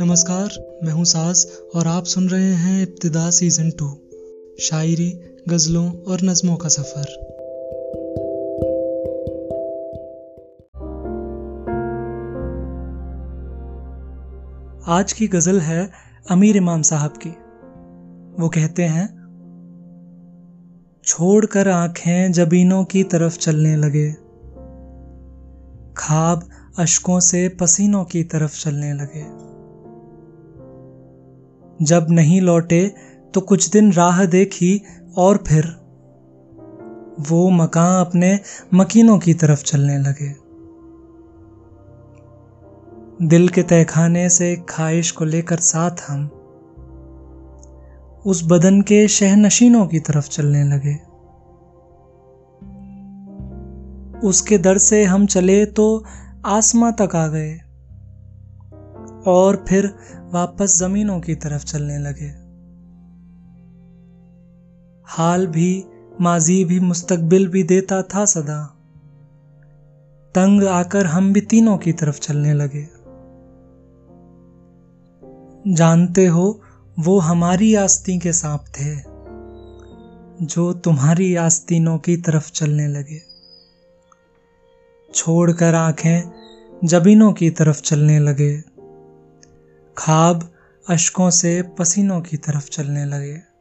نمسکار، میں ہوں ساز اور آپ سن رہے ہیں ابتدا سیزن ٹو، شاعری، غزلوں اور نظموں کا سفر۔ آج کی غزل ہے امیر امام صاحب کی۔ وہ کہتے ہیں، چھوڑ کر آنکھیں جبینوں کی طرف چلنے لگے۔ خواب اشکوں سے پسینوں کی طرف چلنے لگے۔ جب نہیں لوٹے تو کچھ دن راہ دیکھی اور پھر وہ مکان اپنے مکینوں کی طرف چلنے لگے۔ دل کے تہ خانے سے خواہش کو لے کر ساتھ ہم اس بدن کے شہنشینوں کی طرف چلنے لگے۔ اس کے در سے ہم چلے تو آسماں تک آ گئے۔ اور پھر واپس زمینوں کی طرف چلنے لگے۔ حال بھی ماضی بھی مستقبل بھی دیتا تھا صدا۔ تنگ آ کر ہم بھی تینوں کی طرف چلنے لگے۔ جانتے ہو وہ ہماری آستی کے سانپ تھے، جو تمہاری آستینوں کی طرف چلنے لگے۔ چھوڑ کر آنکھیں جبینوں کی طرف چلنے لگے۔ خواب اشکوں سے پسینوں کی طرف چلنے لگے۔